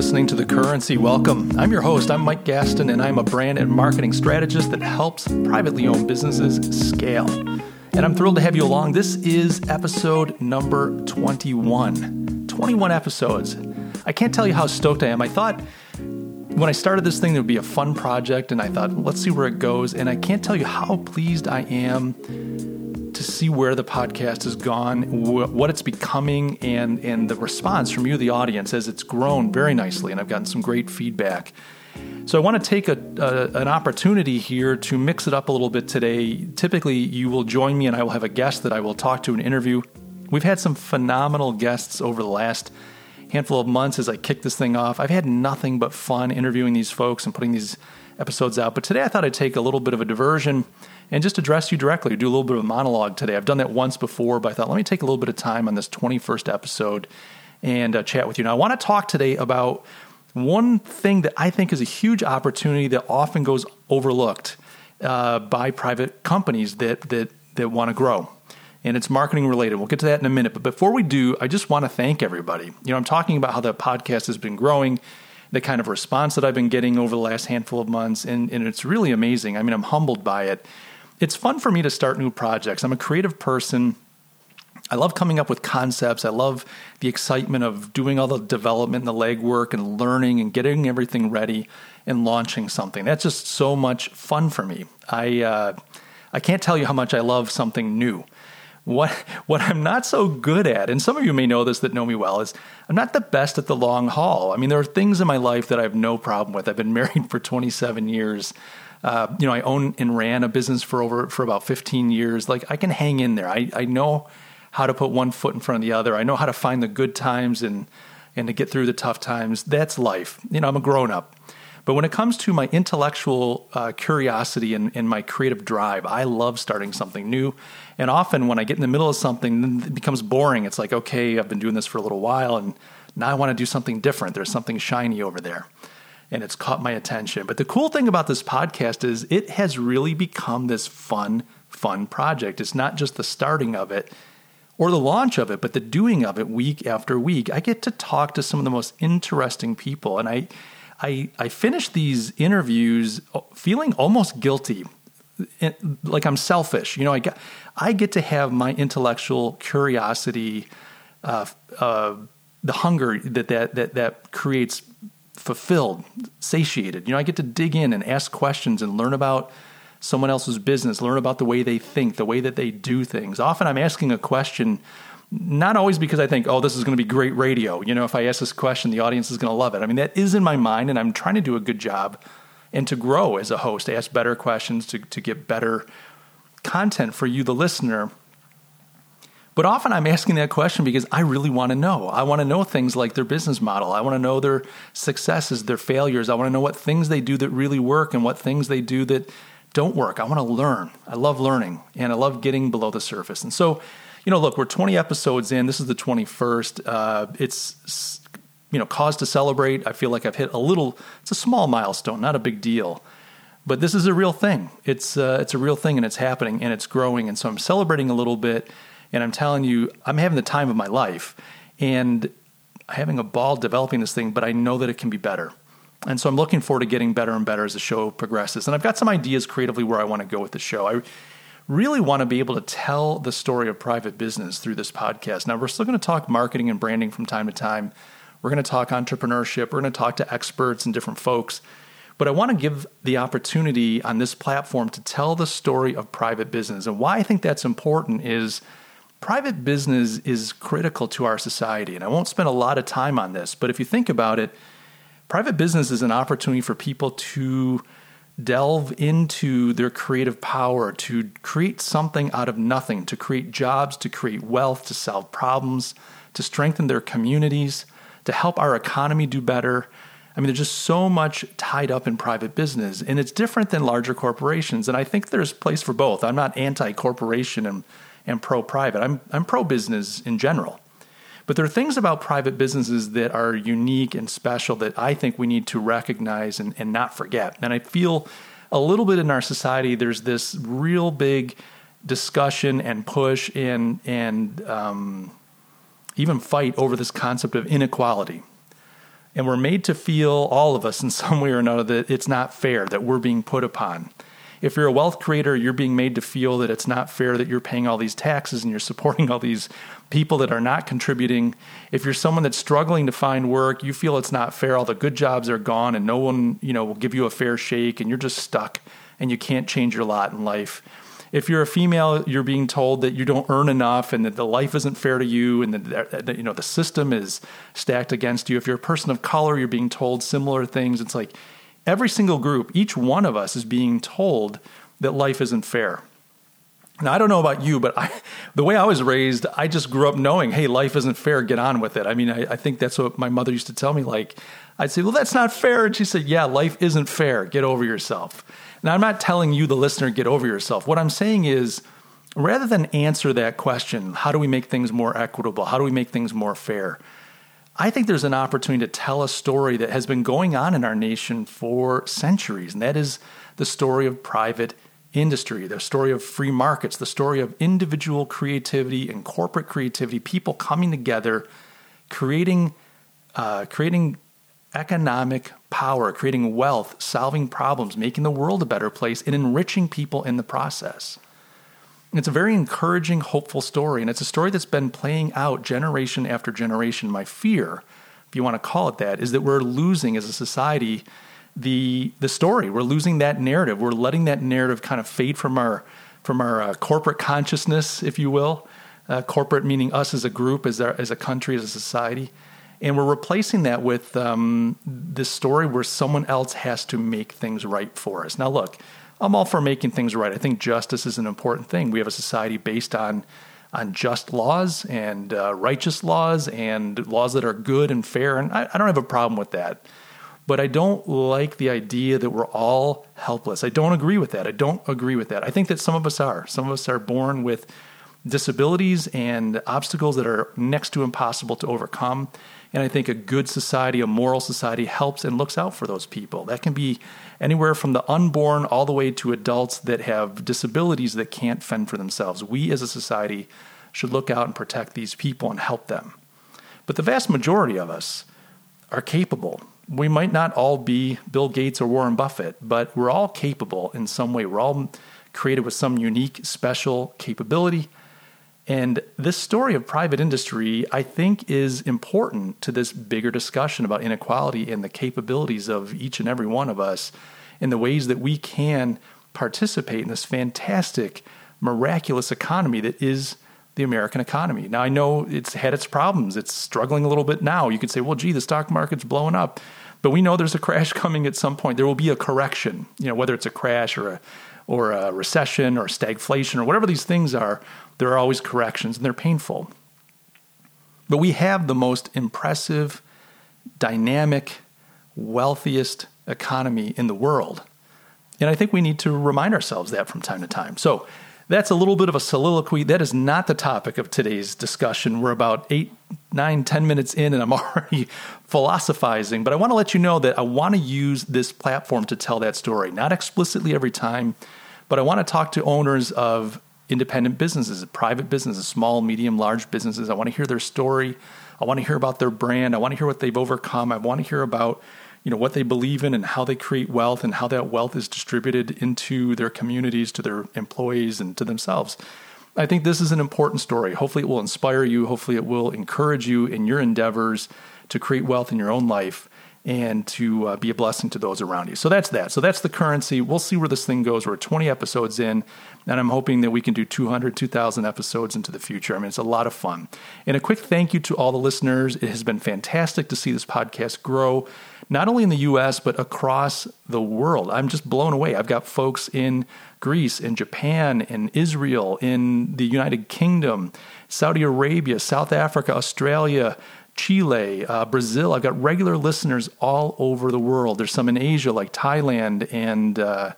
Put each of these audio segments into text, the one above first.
listening to The Currency. Welcome. I'm your host. I'm Mike Gaston, and I'm a brand and marketing strategist that helps privately owned businesses scale. And I'm thrilled to have you along. This is episode number 21. 21 episodes. I can't tell you how stoked I am. I thought when I started this thing, it would be a fun project, and I thought, let's see where it goes. And I can't tell you how pleased I am to see where the podcast has gone, wh- what it's becoming, and and the response from you, the audience, as it's grown very nicely, and I've gotten some great feedback. So I want to take a, a, an opportunity here to mix it up a little bit today. Typically, you will join me, and I will have a guest that I will talk to and interview. We've had some phenomenal guests over the last handful of months as I kick this thing off. I've had nothing but fun interviewing these folks and putting these episodes out. But today I thought I'd take a little bit of a diversion and just address you directly, do a little bit of a monologue today. I've done that once before, but I thought let me take a little bit of time on this 21st episode and uh, chat with you. Now, I want to talk today about one thing that I think is a huge opportunity that often goes overlooked uh, by private companies that that that want to grow and it's marketing related. We'll get to that in a minute. But before we do, I just want to thank everybody. You know, I'm talking about how the podcast has been growing, the kind of response that I've been getting over the last handful of months, and, and it's really amazing. I mean, I'm humbled by it. It's fun for me to start new projects. I'm a creative person. I love coming up with concepts. I love the excitement of doing all the development and the legwork and learning and getting everything ready and launching something. That's just so much fun for me. I uh, I can't tell you how much I love something new. What what I'm not so good at, and some of you may know this that know me well, is I'm not the best at the long haul. I mean, there are things in my life that I have no problem with. I've been married for 27 years. Uh, you know, I own and ran a business for over for about 15 years. Like I can hang in there. I, I know how to put one foot in front of the other. I know how to find the good times and and to get through the tough times. That's life. You know, I'm a grown up. But when it comes to my intellectual uh, curiosity and, and, my creative drive, I love starting something new. And often when I get in the middle of something, it becomes boring. It's like, okay, I've been doing this for a little while, and now I want to do something different. There's something shiny over there. And it's caught my attention. But the cool thing about this podcast is it has really become this fun, fun project. It's not just the starting of it or the launch of it, but the doing of it week after week. I get to talk to some of the most interesting people. And I, I, I finished these interviews feeling almost guilty, like I'm selfish. You know, I get, I get to have my intellectual curiosity, uh, uh, the hunger that, that that that creates fulfilled, satiated. You know, I get to dig in and ask questions and learn about someone else's business, learn about the way they think, the way that they do things. Often I'm asking a question not always because I think, oh, this is going to be great radio. You know, if I ask this question, the audience is going to love it. I mean, that is in my mind, and I'm trying to do a good job and to grow as a host, to ask better questions, to, to get better content for you, the listener. But often I'm asking that question because I really want to know. I want to know things like their business model. I want to know their successes, their failures. I want to know what things they do that really work and what things they do that don't work. I want to learn. I love learning and I love getting below the surface. And so you know, look, we're 20 episodes in. This is the 21st. Uh, it's, you know, cause to celebrate. I feel like I've hit a little, it's a small milestone, not a big deal. But this is a real thing. It's, uh, it's a real thing and it's happening and it's growing. And so I'm celebrating a little bit. And I'm telling you, I'm having the time of my life. And having a ball developing this thing, but I know that it can be better. And so I'm looking forward to getting better and better as the show progresses. And I've got some ideas creatively where I want to go with the show. I really want to be able to tell the story of private business through this podcast. Now, we're still going to talk marketing and branding from time to time. We're going to talk entrepreneurship. We're going to talk to experts and different folks. But I want to give the opportunity on this platform to tell the story of private business. And why I think that's important is private business is critical to our society. And I won't spend a lot of time on this, but if you think about it, private business is an opportunity for people to delve into their creative power to create something out of nothing, to create jobs, to create wealth, to solve problems, to strengthen their communities, to help our economy do better. I mean, there's just so much tied up in private business, and it's different than larger corporations. And I think there's place for both. I'm not anti-corporation and, and pro-private. I'm I'm pro-business in general. But there are things about private businesses that are unique and special that I think we need to recognize and, and not forget. And I feel a little bit in our society, there's this real big discussion and push and, and um, even fight over this concept of inequality. And we're made to feel, all of us in some way or another, that it's not fair, that we're being put upon. If you're a wealth creator, you're being made to feel that it's not fair that you're paying all these taxes and you're supporting all these people that are not contributing. If you're someone that's struggling to find work, you feel it's not fair. All the good jobs are gone and no one, you know, will give you a fair shake and you're just stuck and you can't change your lot in life. If you're a female, you're being told that you don't earn enough and that the life isn't fair to you and that, that you know the system is stacked against you. If you're a person of color, you're being told similar things. It's like every single group, each one of us is being told that life isn't fair. Now, I don't know about you, but I, the way I was raised, I just grew up knowing, hey, life isn't fair, get on with it. I mean, I, I, think that's what my mother used to tell me. Like, I'd say, well, that's not fair. And she said, yeah, life isn't fair, get over yourself. Now, I'm not telling you, the listener, get over yourself. What I'm saying is, rather than answer that question, how do we make things more equitable? How do we make things more fair? I think there's an opportunity to tell a story that has been going on in our nation for centuries, and that is the story of private industry, the story of free markets, the story of individual creativity and corporate creativity, people coming together, creating, uh, creating economic power, creating wealth, solving problems, making the world a better place, and enriching people in the process. It's a very encouraging, hopeful story, and it's a story that's been playing out generation after generation. My fear, if you want to call it that, is that we're losing as a society the the story. We're losing that narrative. We're letting that narrative kind of fade from our from our uh, corporate consciousness, if you will. Uh, corporate meaning us as a group, as our, as a country, as a society, and we're replacing that with um, this story where someone else has to make things right for us. Now, look, I'm all for making things right. I think justice is an important thing. We have a society based on on just laws and uh, righteous laws and laws that are good and fair, and I, I don't have a problem with that. But I don't like the idea that we're all helpless. I don't agree with that. I don't agree with that. I think that some of us are. Some of us are born with disabilities and obstacles that are next to impossible to overcome. And I think a good society, a moral society, helps and looks out for those people. That can be anywhere from the unborn all the way to adults that have disabilities that can't fend for themselves. We as a society should look out and protect these people and help them. But the vast majority of us are capable. We might not all be Bill Gates or Warren Buffett, but we're all capable in some way. We're all created with some unique, special capability and this story of private industry, I think, is important to this bigger discussion about inequality and the capabilities of each and every one of us and the ways that we can participate in this fantastic, miraculous economy that is the American economy. Now, I know it's had its problems. It's struggling a little bit now. You could say, well, gee, the stock market's blowing up. But we know there's a crash coming at some point. There will be a correction, you know, whether it's a crash or a, or a recession or stagflation or whatever these things are there are always corrections and they're painful. But we have the most impressive, dynamic, wealthiest economy in the world. And I think we need to remind ourselves that from time to time. So that's a little bit of a soliloquy. That is not the topic of today's discussion. We're about eight, nine, ten minutes in, and I'm already philosophizing. But I want to let you know that I want to use this platform to tell that story, not explicitly every time, but I want to talk to owners of independent businesses, private businesses, small, medium, large businesses. I want to hear their story. I want to hear about their brand. I want to hear what they've overcome. I want to hear about you know what they believe in and how they create wealth and how that wealth is distributed into their communities, to their employees, and to themselves. I think this is an important story. Hopefully, it will inspire you. Hopefully, it will encourage you in your endeavors to create wealth in your own life and to uh, be a blessing to those around you. So that's that. So that's the currency. We'll see where this thing goes. We're 20 episodes in, and I'm hoping that we can do 200, 2,000 episodes into the future. I mean, it's a lot of fun. And a quick thank you to all the listeners. It has been fantastic to see this podcast grow, not only in the US, but across the world. I'm just blown away. I've got folks in Greece, in Japan, in Israel, in the United Kingdom, Saudi Arabia, South Africa, Australia. Chile, uh, Brazil. I've got regular listeners all over the world. There's some in Asia, like Thailand, and uh,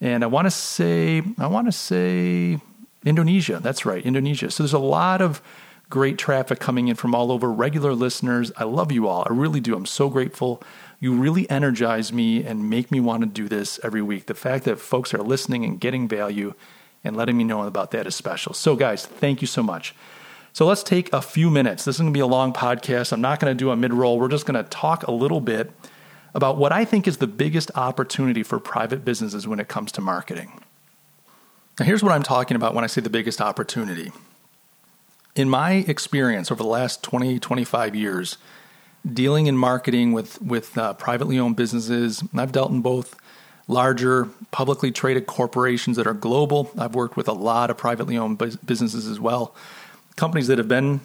and I want to say I want to say Indonesia. That's right, Indonesia. So there's a lot of great traffic coming in from all over. Regular listeners, I love you all. I really do. I'm so grateful. You really energize me and make me want to do this every week. The fact that folks are listening and getting value and letting me know about that is special. So, guys, thank you so much. So let's take a few minutes. This is going to be a long podcast. I'm not going to do a mid roll. We're just going to talk a little bit about what I think is the biggest opportunity for private businesses when it comes to marketing. Now, here's what I'm talking about when I say the biggest opportunity. In my experience over the last 20, 25 years, dealing in marketing with, with uh, privately owned businesses, I've dealt in both larger publicly traded corporations that are global. I've worked with a lot of privately owned businesses as well. Companies that have been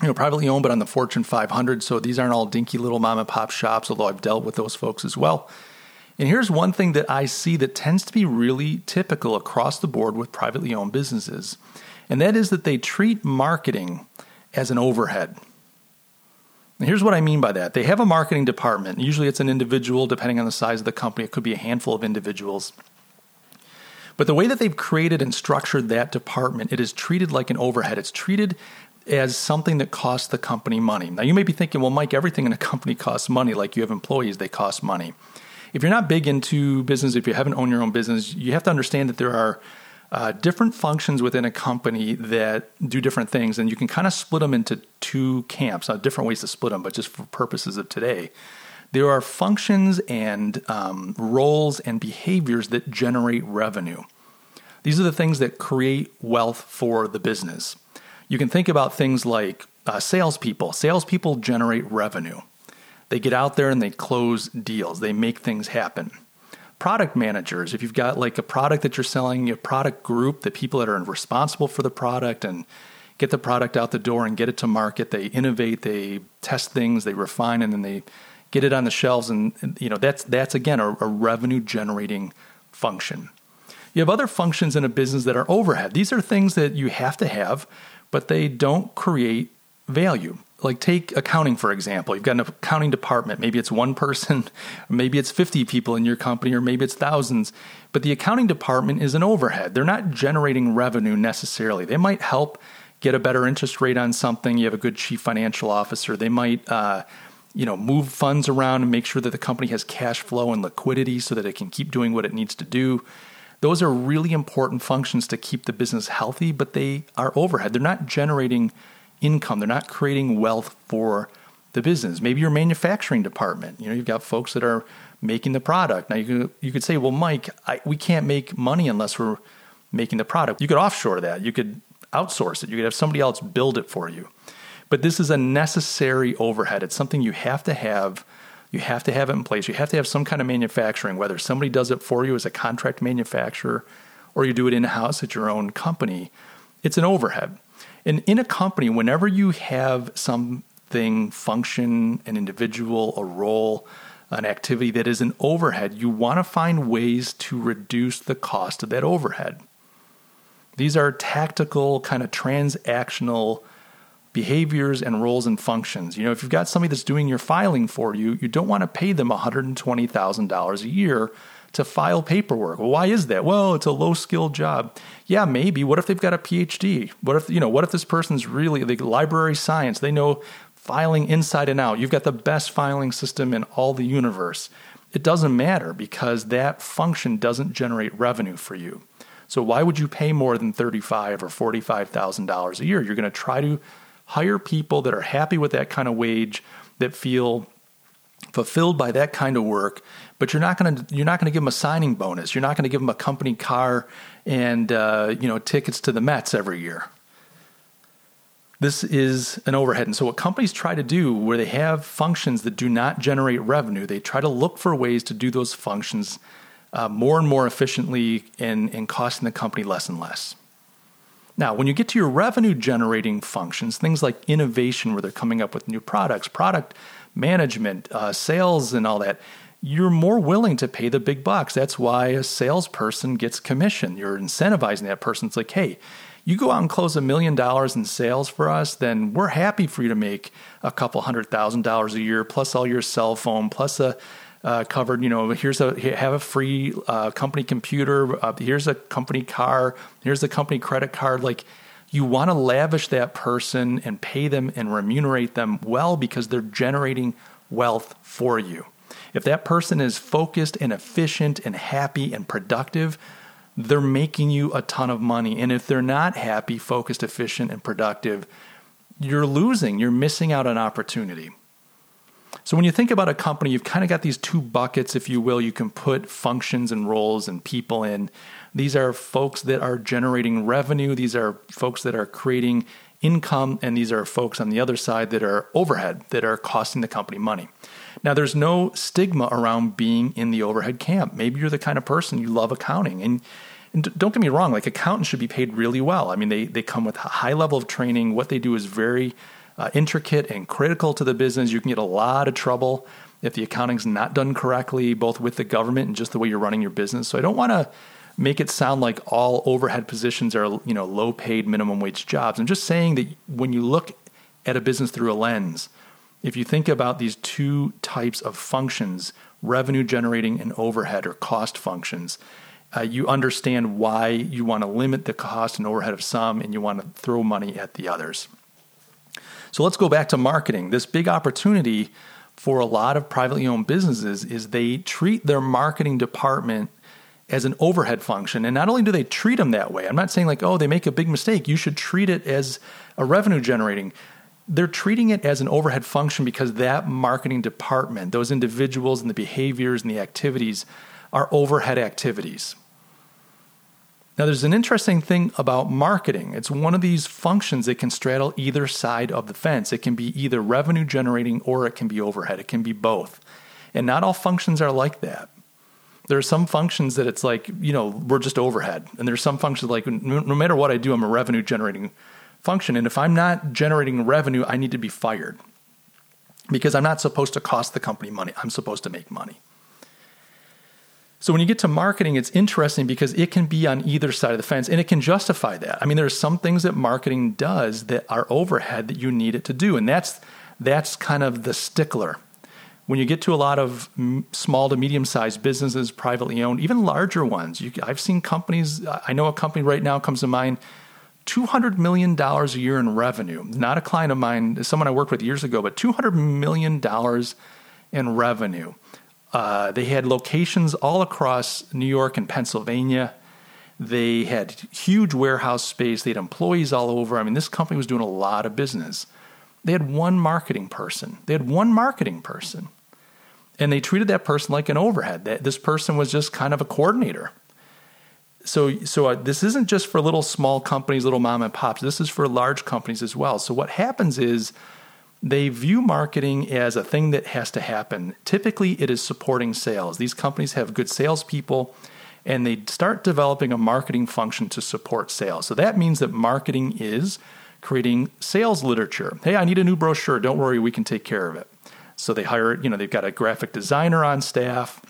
you know, privately owned, but on the Fortune 500. So these aren't all dinky little mom and pop shops, although I've dealt with those folks as well. And here's one thing that I see that tends to be really typical across the board with privately owned businesses, and that is that they treat marketing as an overhead. And here's what I mean by that they have a marketing department. Usually it's an individual, depending on the size of the company, it could be a handful of individuals. But the way that they've created and structured that department, it is treated like an overhead. It's treated as something that costs the company money. Now, you may be thinking, well, Mike, everything in a company costs money. Like you have employees, they cost money if you're not big into business, if you haven't owned your own business, you have to understand that there are uh, different functions within a company that do different things, and you can kind of split them into two camps. Not different ways to split them, but just for purposes of today, there are functions and um, roles and behaviors that generate revenue. These are the things that create wealth for the business. You can think about things like uh, salespeople. Salespeople generate revenue. They get out there and they close deals, they make things happen. Product managers, if you've got like a product that you're selling, a product group, the people that are responsible for the product and get the product out the door and get it to market, they innovate, they test things, they refine, and then they get it on the shelves. And, you know, that's, that's again a, a revenue generating function. You have other functions in a business that are overhead. These are things that you have to have, but they don't create value. Like take accounting for example. You've got an accounting department. Maybe it's one person maybe it's 50 people in your company or maybe it's thousands. But the accounting department is an overhead. They're not generating revenue necessarily. They might help get a better interest rate on something. You have a good chief financial officer. They might uh, you know move funds around and make sure that the company has cash flow and liquidity so that it can keep doing what it needs to do those are really important functions to keep the business healthy but they are overhead they're not generating income. They're not creating wealth for the business. Maybe your manufacturing department. You know, you've got folks that are making the product. Now you could, you could say, well, Mike, I, we can't make money unless we're making the product. You could offshore that. You could outsource it. You could have somebody else build it for you. But this is a necessary overhead. It's something you have to have. You have to have it in place. You have to have some kind of manufacturing, whether somebody does it for you as a contract manufacturer or you do it in house at your own company. It's an overhead. And in a company, whenever you have something function, an individual, a role, an activity that is an overhead, you want to find ways to reduce the cost of that overhead. These are tactical, kind of transactional behaviors and roles and functions. You know, if you've got somebody that's doing your filing for you, you don't want to pay them $120,000 a year to file paperwork. Well, why is that? Well, it's a low skilled job. Yeah, maybe. What if they've got a PhD? What if, you know, what if this person's really the library science? They know filing inside and out. You've got the best filing system in all the universe. It doesn't matter because that function doesn't generate revenue for you. So why would you pay more than thirty-five or forty-five thousand dollars a year? You're going to try to hire people that are happy with that kind of wage, that feel fulfilled by that kind of work but you're not going to you're not going to give them a signing bonus. You're not going to give them a company car and uh, you know tickets to the mets every year. This is an overhead. And so what companies try to do where they have functions that do not generate revenue they try to look for ways to do those functions uh, more and more efficiently and, and costing the company less and less now, when you get to your revenue generating functions, things like innovation, where they're coming up with new products, product management, uh, sales, and all that, you're more willing to pay the big bucks. That's why a salesperson gets commission. You're incentivizing that person. It's like, hey, you go out and close a million dollars in sales for us, then we're happy for you to make a couple hundred thousand dollars a year, plus all your cell phone, plus a uh, covered. You know, here's a have a free uh, company computer. Uh, here's a company car. Here's a company credit card. Like you want to lavish that person and pay them and remunerate them well because they're generating wealth for you. If that person is focused and efficient and happy and productive, they're making you a ton of money. And if they're not happy, focused, efficient, and productive, you're losing, you're missing out on opportunity. So when you think about a company, you've kind of got these two buckets, if you will. You can put functions and roles and people in. These are folks that are generating revenue, these are folks that are creating income, and these are folks on the other side that are overhead, that are costing the company money. Now, there's no stigma around being in the overhead camp. Maybe you're the kind of person you love accounting. And, and don't get me wrong, like accountants should be paid really well. I mean, they, they come with a high level of training. What they do is very uh, intricate and critical to the business. You can get a lot of trouble if the accounting's not done correctly, both with the government and just the way you're running your business. So I don't want to make it sound like all overhead positions are you know low paid minimum wage jobs. I'm just saying that when you look at a business through a lens, if you think about these two types of functions, revenue generating and overhead or cost functions, uh, you understand why you want to limit the cost and overhead of some and you want to throw money at the others. So let's go back to marketing. This big opportunity for a lot of privately owned businesses is they treat their marketing department as an overhead function. And not only do they treat them that way, I'm not saying like, oh, they make a big mistake. You should treat it as a revenue generating. They're treating it as an overhead function because that marketing department, those individuals and the behaviors and the activities are overhead activities. Now, there's an interesting thing about marketing. It's one of these functions that can straddle either side of the fence. It can be either revenue generating or it can be overhead. It can be both. And not all functions are like that there are some functions that it's like you know we're just overhead and there's some functions like no, matter what i do i'm a revenue generating function and if i'm not generating revenue i need to be fired because i'm not supposed to cost the company money i'm supposed to make money so when you get to marketing it's interesting because it can be on either side of the fence and it can justify that i mean there are some things that marketing does that are overhead that you need it to do and that's that's kind of the stickler when you get to a lot of small to medium sized businesses, privately owned, even larger ones, you, I've seen companies, I know a company right now comes to mind, $200 million a year in revenue. Not a client of mine, someone I worked with years ago, but $200 million in revenue. Uh, they had locations all across New York and Pennsylvania. They had huge warehouse space. They had employees all over. I mean, this company was doing a lot of business. They had one marketing person. They had one marketing person and they treated that person like an overhead. This person was just kind of a coordinator. So, so uh, this isn't just for little small companies, little mom and pops. This is for large companies as well. So what happens is they view marketing as a thing that has to happen. Typically, it is supporting sales. These companies have good salespeople, and they start developing a marketing function to support sales. So that means that marketing is creating sales literature. Hey, I need a new brochure. Don't worry, we can take care of it. So they hire, you know, they've got a graphic designer on staff,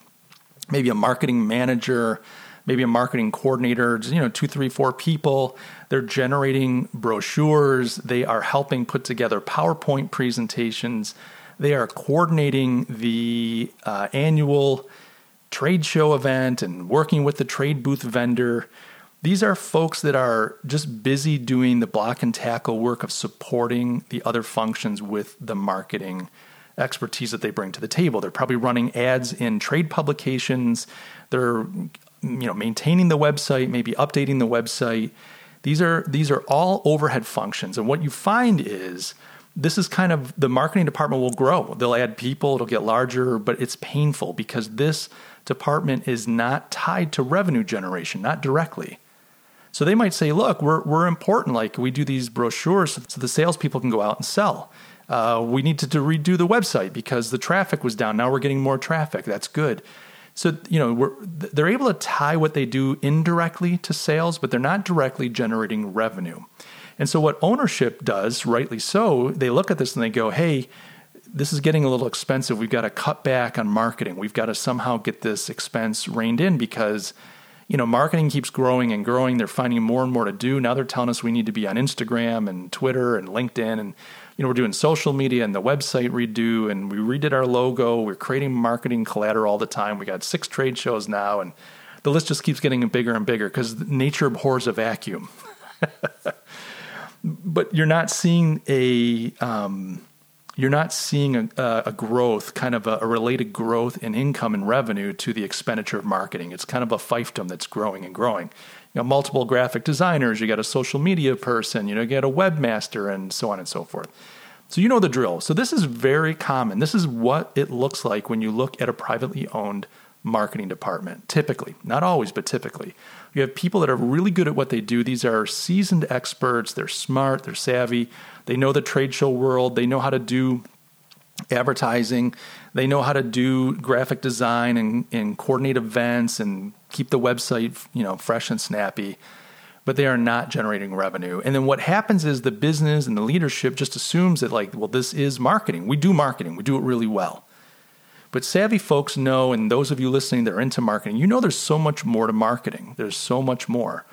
maybe a marketing manager, maybe a marketing coordinator, you know, two, three, four people. They're generating brochures. They are helping put together PowerPoint presentations. They are coordinating the uh, annual trade show event and working with the trade booth vendor. These are folks that are just busy doing the block and tackle work of supporting the other functions with the marketing expertise that they bring to the table. They're probably running ads in trade publications. They're you know maintaining the website, maybe updating the website. These are these are all overhead functions. And what you find is this is kind of the marketing department will grow. They'll add people, it'll get larger, but it's painful because this department is not tied to revenue generation, not directly. So they might say, look, we're, we're important. Like we do these brochures so the salespeople can go out and sell. Uh, we needed to redo the website because the traffic was down. Now we're getting more traffic. That's good. So you know they're able to tie what they do indirectly to sales, but they're not directly generating revenue. And so what ownership does, rightly so, they look at this and they go, "Hey, this is getting a little expensive. We've got to cut back on marketing. We've got to somehow get this expense reined in because." you know, marketing keeps growing and growing. They're finding more and more to do. Now they're telling us we need to be on Instagram and Twitter and LinkedIn and you know, we're doing social media and the website redo, and we redid our logo. We're creating marketing collateral all the time. We got six trade shows now, and the list just keeps getting bigger and bigger because nature abhors a vacuum. but you're not seeing a um, you're not seeing a, a growth, kind of a, a, related growth in income and revenue to the expenditure of marketing. It's kind of a fiefdom that's growing and growing. You know, multiple graphic designers, you got a social media person, you know, you got a webmaster, and so on and so forth. So you know the drill. So this is very common. This is what it looks like when you look at a privately owned marketing department. Typically, not always, but typically. You have people that are really good at what they do. These are seasoned experts. They're smart, they're savvy, they know the trade show world, they know how to do advertising, they know how to do graphic design and, and coordinate events and keep the website, you know, fresh and snappy. But they are not generating revenue. And then what happens is the business and the leadership just assumes that, like, well, this is marketing. We do marketing, we do it really well. But savvy folks know, and those of you listening that are into marketing, you know there's so much more to marketing. There's so much more.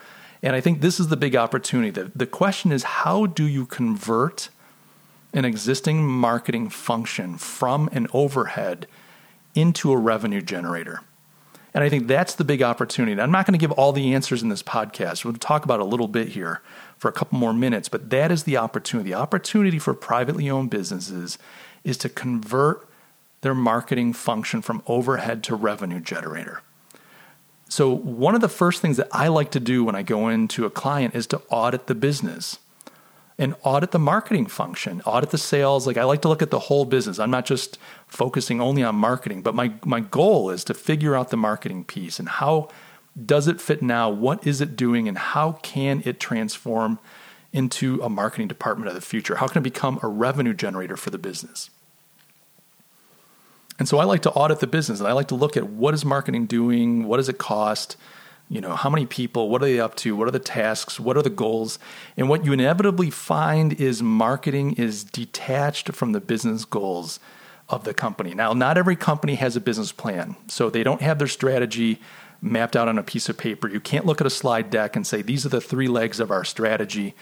And I think this is the big opportunity. The, the question is how do you convert an existing marketing function from an overhead into a revenue generator? And I think that's the big opportunity. I'm not going to give all the answers in this podcast. We'll talk about a little bit here for a couple more minutes, but that is the opportunity. The opportunity for privately owned businesses is to convert their marketing function from overhead to revenue generator. So, one of the first things that I like to do when I go into a client is to audit the business and audit the marketing function, audit the sales. Like, I like to look at the whole business. I'm not just focusing only on marketing, but my, my goal is to figure out the marketing piece and how does it fit now? What is it doing? And how can it transform into a marketing department of the future? How can it become a revenue generator for the business? And so I like to audit the business and I like to look at what is marketing doing, what does it cost, you know, how many people, what are they up to, what are the tasks, what are the goals? And what you inevitably find is marketing is detached from the business goals of the company. Now, not every company has a business plan. So they don't have their strategy mapped out on a piece of paper. You can't look at a slide deck and say these are the three legs of our strategy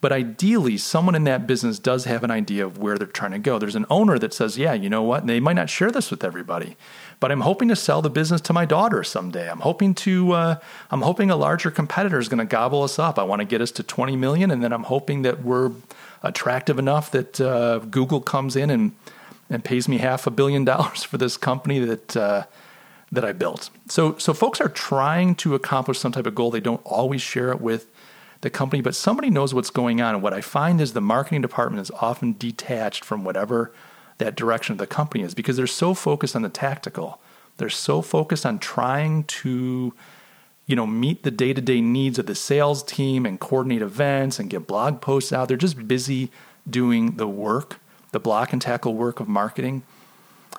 but ideally, someone in that business does have an idea of where they're trying to go. There's an owner that says, Yeah, you know what? And they might not share this with everybody, but I'm hoping to sell the business to my daughter someday. I'm hoping to, uh, I'm hoping a larger competitor is going to gobble us up. I want to get us to 20 million, and then I'm hoping that we're attractive enough that uh, Google comes in and, and pays me half a billion dollars for this company that. Uh, that I built. So, so folks are trying to accomplish some type of goal. They don't always share it with the company, but somebody knows what's going on. And what I find is the marketing department is often detached from whatever that direction of the company is because they're so focused on the tactical. They're so focused on trying to, you know, meet the day-to-day needs of the sales team and coordinate events and get blog posts out. They're just busy doing the work, the block and tackle work of marketing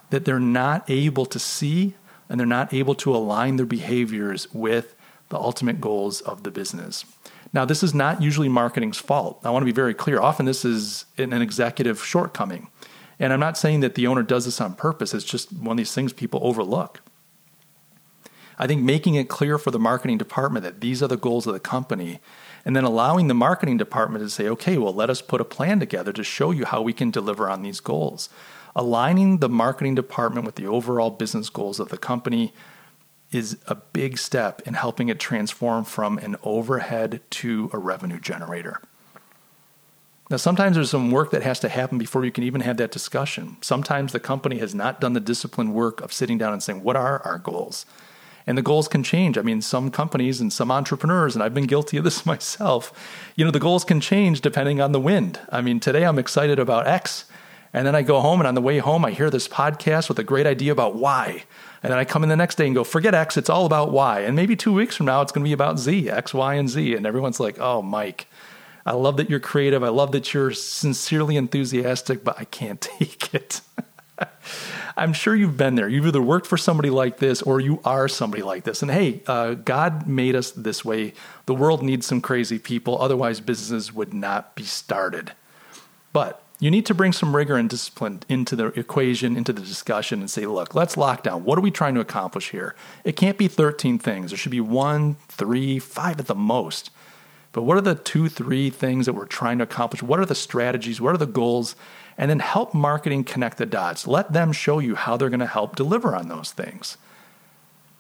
that they're not able to see and they're not able to align their behaviors with the ultimate goals of the business. Now, this is not usually marketing's fault. I want to be very clear. Often this is an executive shortcoming. And I'm not saying that the owner does this on purpose, it's just one of these things people overlook. I think making it clear for the marketing department that these are the goals of the company, and then allowing the marketing department to say, okay, well, let us put a plan together to show you how we can deliver on these goals. Aligning the marketing department with the overall business goals of the company is a big step in helping it transform from an overhead to a revenue generator. Now, sometimes there's some work that has to happen before you can even have that discussion. Sometimes the company has not done the disciplined work of sitting down and saying, What are our goals? And the goals can change. I mean, some companies and some entrepreneurs, and I've been guilty of this myself, you know, the goals can change depending on the wind. I mean, today I'm excited about X, and then I go home, and on the way home, I hear this podcast with a great idea about why. And then I come in the next day and go, forget X, it's all about Y. And maybe two weeks from now, it's going to be about Z, X, Y, and Z. And everyone's like, oh, Mike, I love that you're creative. I love that you're sincerely enthusiastic, but I can't take it. I'm sure you've been there. You've either worked for somebody like this or you are somebody like this. And hey, uh, God made us this way. The world needs some crazy people. Otherwise, businesses would not be started. But you need to bring some rigor and discipline into the equation, into the discussion, and say, look, let's lock down. What are we trying to accomplish here? It can't be 13 things. There should be one, three, five at the most. But what are the two, three things that we're trying to accomplish? What are the strategies? What are the goals? And then help marketing connect the dots. Let them show you how they're going to help deliver on those things.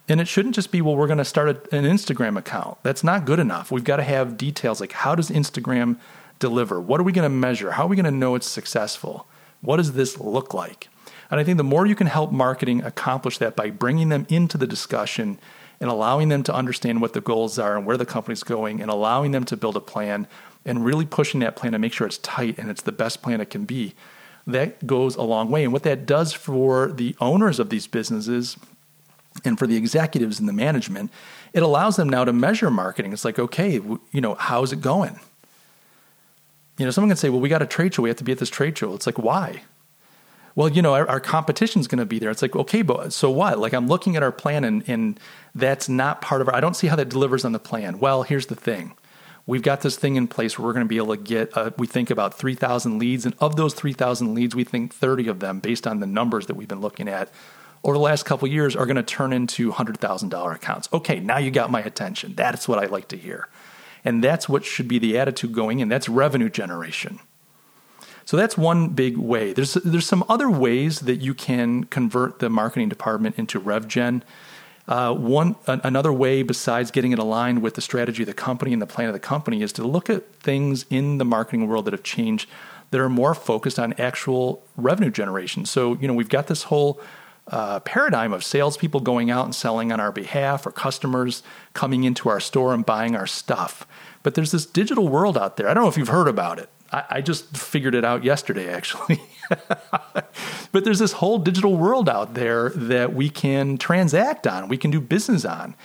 And it shouldn't just be, well, we're going to start an Instagram account. That's not good enough. We've got to have details like how does Instagram deliver? What are we going to measure? How are we going to know it's successful? What does this look like? And I think the more you can help marketing accomplish that by bringing them into the discussion and allowing them to understand what the goals are and where the company's going and allowing them to build a plan and really pushing that plan to make sure it's tight and it's the best plan it can be, that goes a long way. And what that does for the owners of these businesses and for the executives and the management, it allows them now to measure marketing. It's like, okay, you know, how's it going? You know, someone can say, well, we got a trade show. We have to be at this trade show. It's like, why? well, you know, our, our competition's going to be there. It's like, okay, but so what? Like, I'm looking at our plan and, and that's not part of our, I don't see how that delivers on the plan. Well, here's the thing. We've got this thing in place where we're going to be able to get, uh, we think about 3,000 leads. And of those 3,000 leads, we think 30 of them, based on the numbers that we've been looking at over the last couple years, are going to turn into $100,000 accounts. Okay, now you got my attention. That's what I like to hear. And that's what should be the attitude going in. That's revenue generation. So that's one big way. There's there's some other ways that you can convert the marketing department into RevGen. Uh, one another way besides getting it aligned with the strategy of the company and the plan of the company is to look at things in the marketing world that have changed that are more focused on actual revenue generation. So you know we've got this whole uh, paradigm of salespeople going out and selling on our behalf, or customers coming into our store and buying our stuff. But there's this digital world out there. I don't know if you've heard about it. I, I just figured it out yesterday, actually. but there's this whole digital world out there that we can transact on, we can do business on.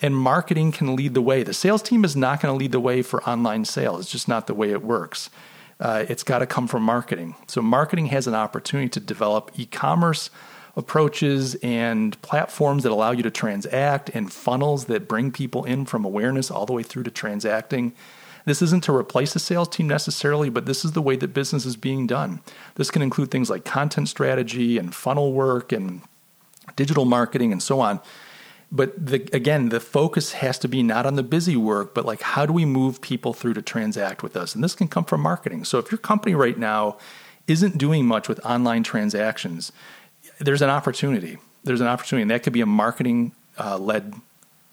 And marketing can lead the way. The sales team is not going to lead the way for online sales. It's just not the way it works. Uh, it's got to come from marketing. So, marketing has an opportunity to develop e commerce approaches and platforms that allow you to transact and funnels that bring people in from awareness all the way through to transacting this isn't to replace the sales team necessarily, but this is the way that business is being done. This can include things like content strategy and funnel work and digital marketing and so on. But the, again, the focus has to be not on the busy work, but like how do we move people through to transact with us? And this can come from marketing. So if your company right now isn't doing much with online transactions, there's an opportunity. There's an opportunity, and that could be a marketing uh, led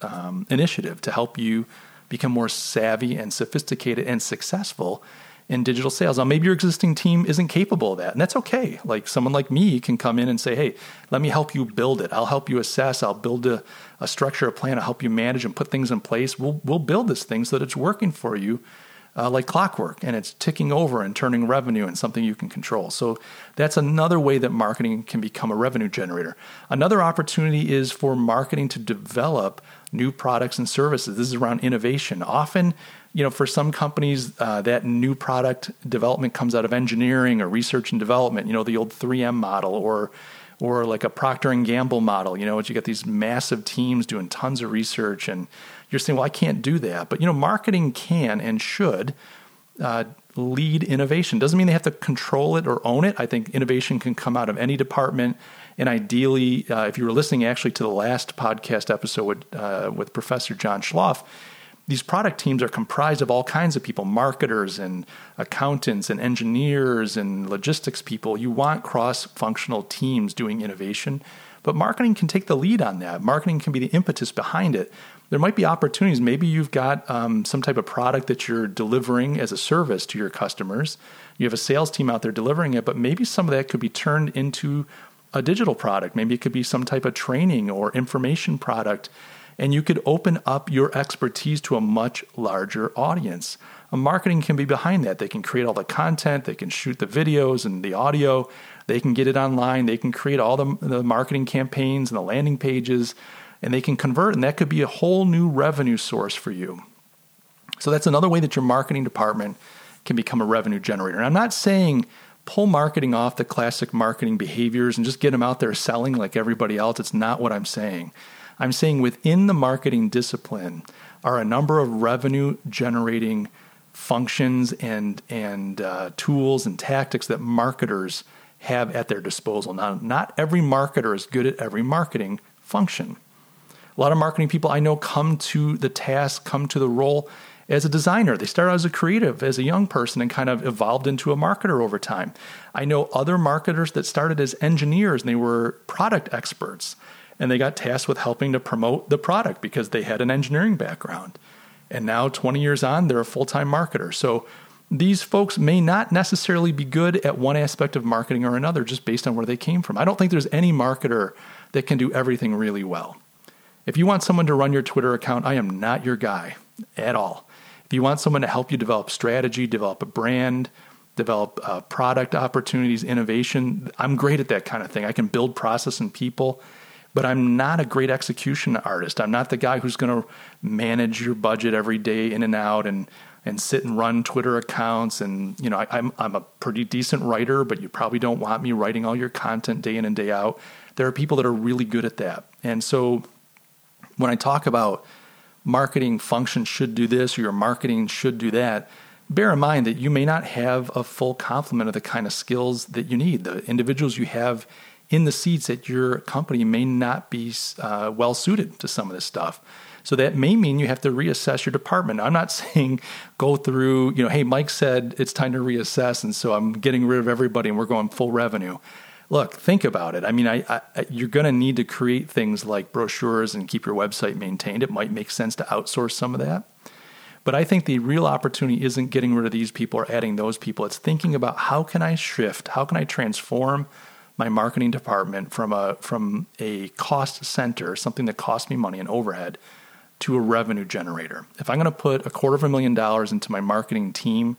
um, initiative to help you become more savvy and sophisticated and successful in digital sales. Now, maybe your existing team isn't capable of that, and that's okay. Like someone like me can come in and say, hey, let me help you build it. I'll help you assess. I'll build a, a structure, a plan. I'll help you manage and put things in place. We'll, we'll build this thing so that it's working for you uh, like clockwork and it's ticking over and turning revenue and something you can control. So that's another way that marketing can become a revenue generator. Another opportunity is for marketing to develop new products and services. This is around innovation. Often, you know, for some companies, uh, that new product development comes out of engineering or research and development. You know, the old 3M model or or like a Procter and Gamble model. You know, you get these massive teams doing tons of research, and you're saying, well, I can't do that. But you know, marketing can and should. Uh, lead innovation doesn't mean they have to control it or own it. I think innovation can come out of any department and ideally, uh, if you were listening actually to the last podcast episode with, uh, with Professor John Schloff, these product teams are comprised of all kinds of people marketers and accountants and engineers and logistics people. You want cross functional teams doing innovation, but marketing can take the lead on that. Marketing can be the impetus behind it. There might be opportunities. Maybe you've got um, some type of product that you're delivering as a service to your customers. You have a sales team out there delivering it, but maybe some of that could be turned into a digital product. Maybe it could be some type of training or information product. And you could open up your expertise to a much larger audience. A marketing can be behind that. They can create all the content, they can shoot the videos and the audio, they can get it online, they can create all the, the marketing campaigns and the landing pages, and they can convert. And that could be a whole new revenue source for you. So that's another way that your marketing department can become a revenue generator. And I'm not saying pull marketing off the classic marketing behaviors and just get them out there selling like everybody else. It's not what I'm saying. I'm saying within the marketing discipline are a number of revenue generating functions and and uh, tools and tactics that marketers have at their disposal. Now, not every marketer is good at every marketing function. A lot of marketing people I know come to the task, come to the role as a designer. They started as a creative, as a young person, and kind of evolved into a marketer over time. I know other marketers that started as engineers and they were product experts. And they got tasked with helping to promote the product because they had an engineering background. And now, 20 years on, they're a full time marketer. So, these folks may not necessarily be good at one aspect of marketing or another just based on where they came from. I don't think there's any marketer that can do everything really well. If you want someone to run your Twitter account, I am not your guy at all. If you want someone to help you develop strategy, develop a brand, develop uh, product opportunities, innovation, I'm great at that kind of thing. I can build process and people, but I'm not a great execution artist. I'm not the guy who's going to manage your budget every day in and out and and sit and run Twitter accounts. And you know, I, I'm I'm a pretty decent writer, but you probably don't want me writing all your content day in and day out. There are people that are really good at that, and so when I talk about marketing function should do this or your marketing should do that, bear in mind that you may not have a full complement of the kind of skills that you need. The individuals you have in the seats at your company may not be uh, well suited to some of this stuff. So that may mean you have to reassess your department. I'm not saying go through, you know, hey, Mike said it's time to reassess, and so I'm getting rid of everybody and we're going full revenue. Look, think about it. I mean, I, I you're going to need to create things like brochures and keep your website maintained. It might make sense to outsource some of that. But I think the real opportunity isn't getting rid of these people or adding those people. It's thinking about how can I shift, how can I transform my marketing department from a from a cost center, something that costs me money and overhead, to a revenue generator. If I'm going to put a quarter of a million dollars into my marketing team,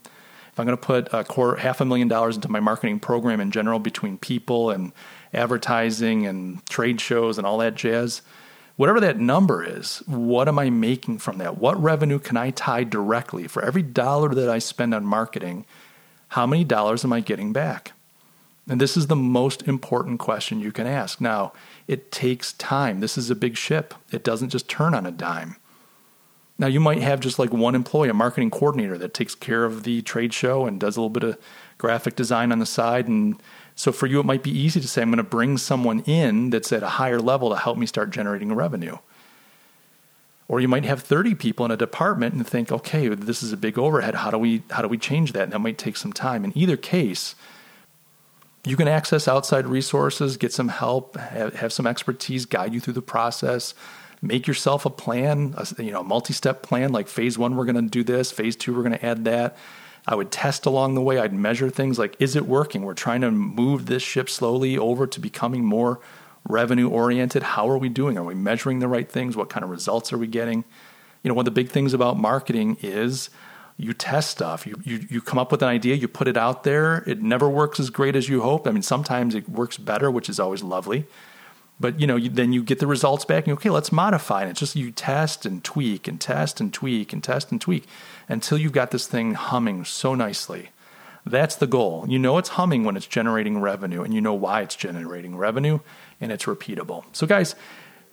if I'm going to put a quarter, half a million dollars into my marketing program in general between people and advertising and trade shows and all that jazz, whatever that number is, what am I making from that? What revenue can I tie directly for every dollar that I spend on marketing? How many dollars am I getting back? And this is the most important question you can ask. Now, it takes time. This is a big ship, it doesn't just turn on a dime. Now, you might have just like one employee, a marketing coordinator that takes care of the trade show and does a little bit of graphic design on the side. And so for you, it might be easy to say, I'm going to bring someone in that's at a higher level to help me start generating revenue. Or you might have 30 people in a department and think, okay, this is a big overhead. How do we how do we change that? And that might take some time. In either case, you can access outside resources, get some help, have, have some expertise guide you through the process. Make yourself a plan, a, you know, a multi-step plan. Like phase one, we're going to do this. Phase two, we're going to add that. I would test along the way. I'd measure things like, is it working? We're trying to move this ship slowly over to becoming more revenue oriented. How are we doing? Are we measuring the right things? What kind of results are we getting? You know, one of the big things about marketing is you test stuff. You, you you come up with an idea, you put it out there. It never works as great as you hope. I mean, sometimes it works better, which is always lovely. But you know, you, then you get the results back, and you, okay, let's modify it. It's just you test and tweak and test and tweak and test and tweak until you've got this thing humming so nicely. That's the goal. You know it's humming when it's generating revenue, and you know why it's generating revenue, and it's repeatable. So, guys,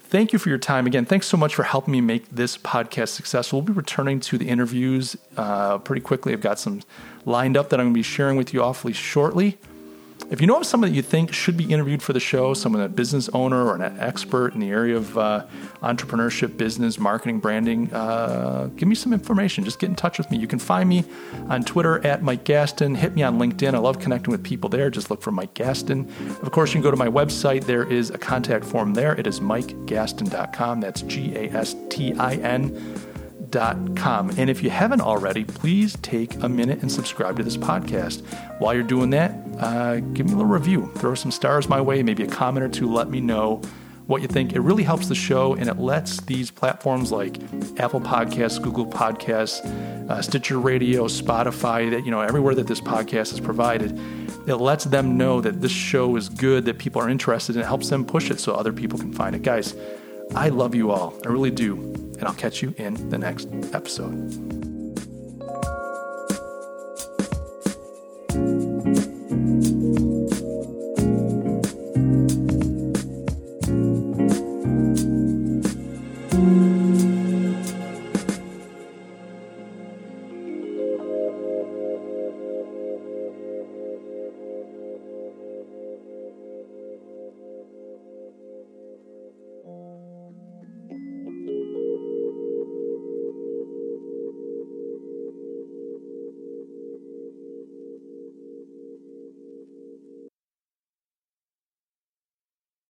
Thank you for your time. Again, thanks so much for helping me make this podcast successful. We'll be returning to the interviews uh, pretty quickly. I've got some lined up that I'm going to be sharing with you awfully shortly. If you know of someone that you think should be interviewed for the show, someone, a business owner or an expert in the area of uh, entrepreneurship, business, marketing, branding, uh, give me some information. Just get in touch with me. You can find me on Twitter at Mike Gastin. Hit me on LinkedIn. I love connecting with people there. Just look for Mike Gastin. Of course, you can go to my website. There is a contact form there. It is mikegastin.com. That's G A S T I N Dot com. And if you haven't already, please take a minute and subscribe to this podcast. While you're doing that, uh, give me a little review. Throw some stars my way, maybe a comment or two. Let me know what you think. It really helps the show and it lets these platforms like Apple Podcasts, Google Podcasts, uh, Stitcher Radio, Spotify, that you know everywhere that this podcast is provided, it lets them know that this show is good, that people are interested, and it helps them push it so other people can find it. Guys, I love you all. I really do and I'll catch you in the next episode.